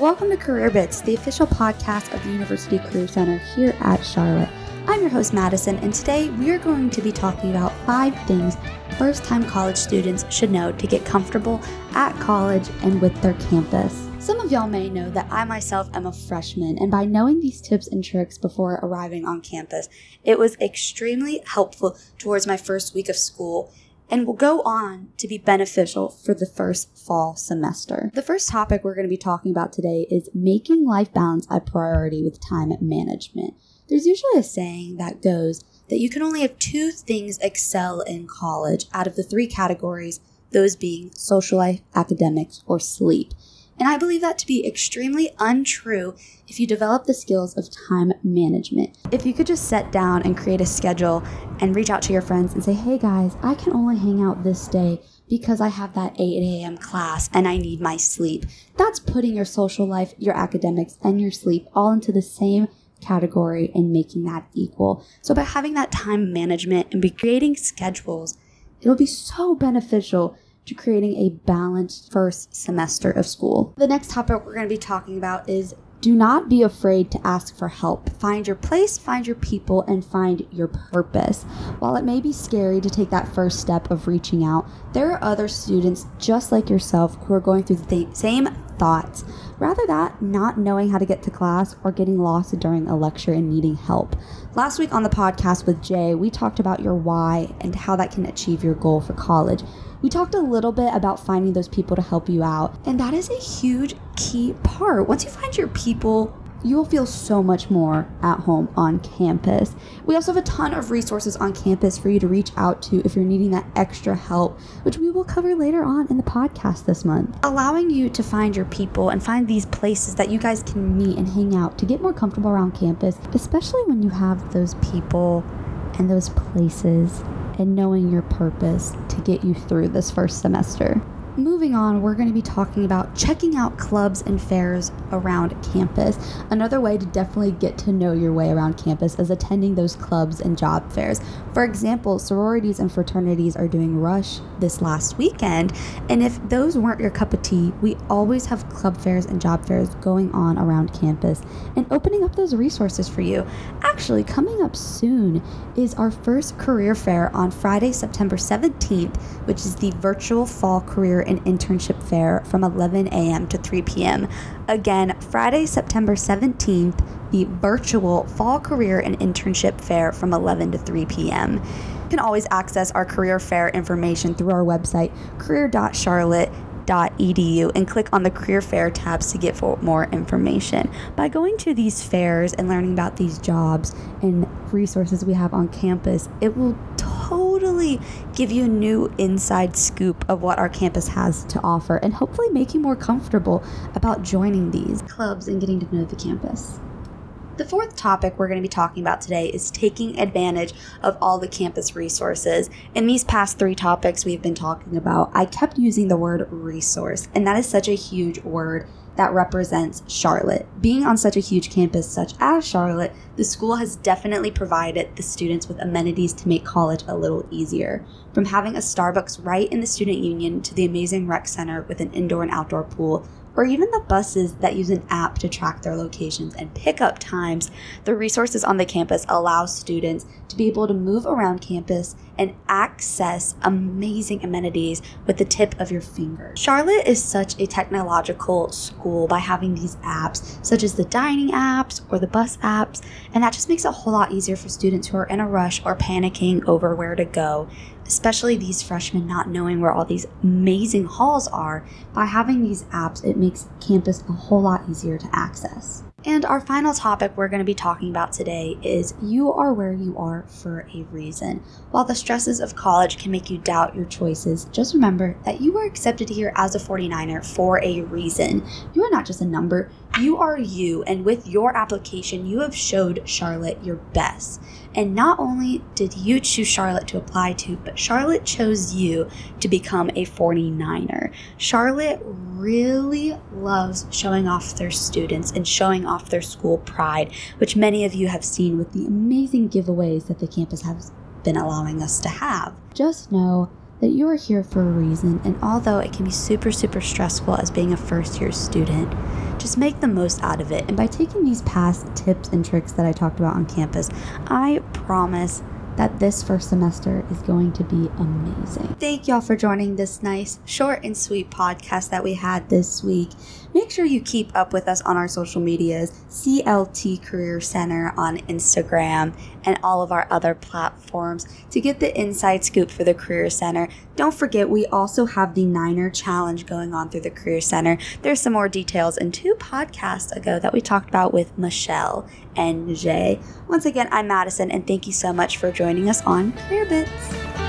Welcome to Career Bits, the official podcast of the University Career Center here at Charlotte. I'm your host, Madison, and today we are going to be talking about five things first time college students should know to get comfortable at college and with their campus. Some of y'all may know that I myself am a freshman, and by knowing these tips and tricks before arriving on campus, it was extremely helpful towards my first week of school and will go on to be beneficial for the first fall semester. The first topic we're going to be talking about today is making life balance a priority with time management. There's usually a saying that goes that you can only have two things excel in college out of the three categories, those being social life, academics, or sleep. And I believe that to be extremely untrue if you develop the skills of time management. If you could just set down and create a schedule and reach out to your friends and say, hey guys, I can only hang out this day because I have that 8 a.m. class and I need my sleep. That's putting your social life, your academics, and your sleep all into the same category and making that equal. So by having that time management and be creating schedules, it'll be so beneficial to creating a balanced first semester of school. The next topic we're going to be talking about is do not be afraid to ask for help. Find your place, find your people, and find your purpose. While it may be scary to take that first step of reaching out, there are other students just like yourself who are going through the same thoughts. Rather that not knowing how to get to class or getting lost during a lecture and needing help. Last week on the podcast with Jay, we talked about your why and how that can achieve your goal for college. We talked a little bit about finding those people to help you out, and that is a huge key part. Once you find your people, you will feel so much more at home on campus. We also have a ton of resources on campus for you to reach out to if you're needing that extra help, which we will cover later on in the podcast this month. Allowing you to find your people and find these places that you guys can meet and hang out to get more comfortable around campus, especially when you have those people and those places and knowing your purpose to get you through this first semester. Moving on, we're going to be talking about checking out clubs and fairs around campus. Another way to definitely get to know your way around campus is attending those clubs and job fairs. For example, sororities and fraternities are doing Rush this last weekend, and if those weren't your cup of tea, we always have club fairs and job fairs going on around campus and opening up those resources for you. Actually, coming up soon is our first career fair on Friday, September 17th, which is the virtual fall career and internship fair from 11 a.m. to 3 p.m. Again, Friday, September 17th, the virtual fall career and internship fair from 11 to 3 p.m. You can always access our career fair information through our website, career.charlotte.edu, and click on the career fair tabs to get more information. By going to these fairs and learning about these jobs and resources we have on campus, it will totally give you a new inside scoop of what our campus has to offer and hopefully make you more comfortable about joining these clubs and getting to know the campus. The fourth topic we're going to be talking about today is taking advantage of all the campus resources. In these past three topics we've been talking about, I kept using the word resource, and that is such a huge word that represents Charlotte. Being on such a huge campus such as Charlotte, the school has definitely provided the students with amenities to make college a little easier. From having a Starbucks right in the student union to the amazing rec center with an indoor and outdoor pool or even the buses that use an app to track their locations and pickup times, the resources on the campus allow students to be able to move around campus and access amazing amenities with the tip of your finger. Charlotte is such a technological school by having these apps, such as the dining apps or the bus apps, and that just makes it a whole lot easier for students who are in a rush or panicking over where to go especially these freshmen not knowing where all these amazing halls are, by having these apps, it makes campus a whole lot easier to access. And our final topic we're going to be talking about today is you are where you are for a reason. While the stresses of college can make you doubt your choices, just remember that you are accepted here as a 49er for a reason. You are not just a number, you are you, and with your application, you have showed Charlotte your best. And not only did you choose Charlotte to apply to, but Charlotte chose you to become a 49er. Charlotte really loves showing off their students and showing off their school pride, which many of you have seen with the amazing giveaways that the campus has been allowing us to have. Just know that you are here for a reason, and although it can be super, super stressful as being a first year student, just make the most out of it. And by taking these past tips and tricks that I talked about on campus, I promise that this first semester is going to be amazing. Thank y'all for joining this nice, short, and sweet podcast that we had this week. Make sure you keep up with us on our social medias CLT Career Center on Instagram and all of our other platforms to get the inside scoop for the Career Center. Don't forget, we also have the Niner Challenge going on through the Career Center. There's some more details in two podcasts ago that we talked about with Michelle and Jay. Once again, I'm Madison, and thank you so much for joining us on Career Bits.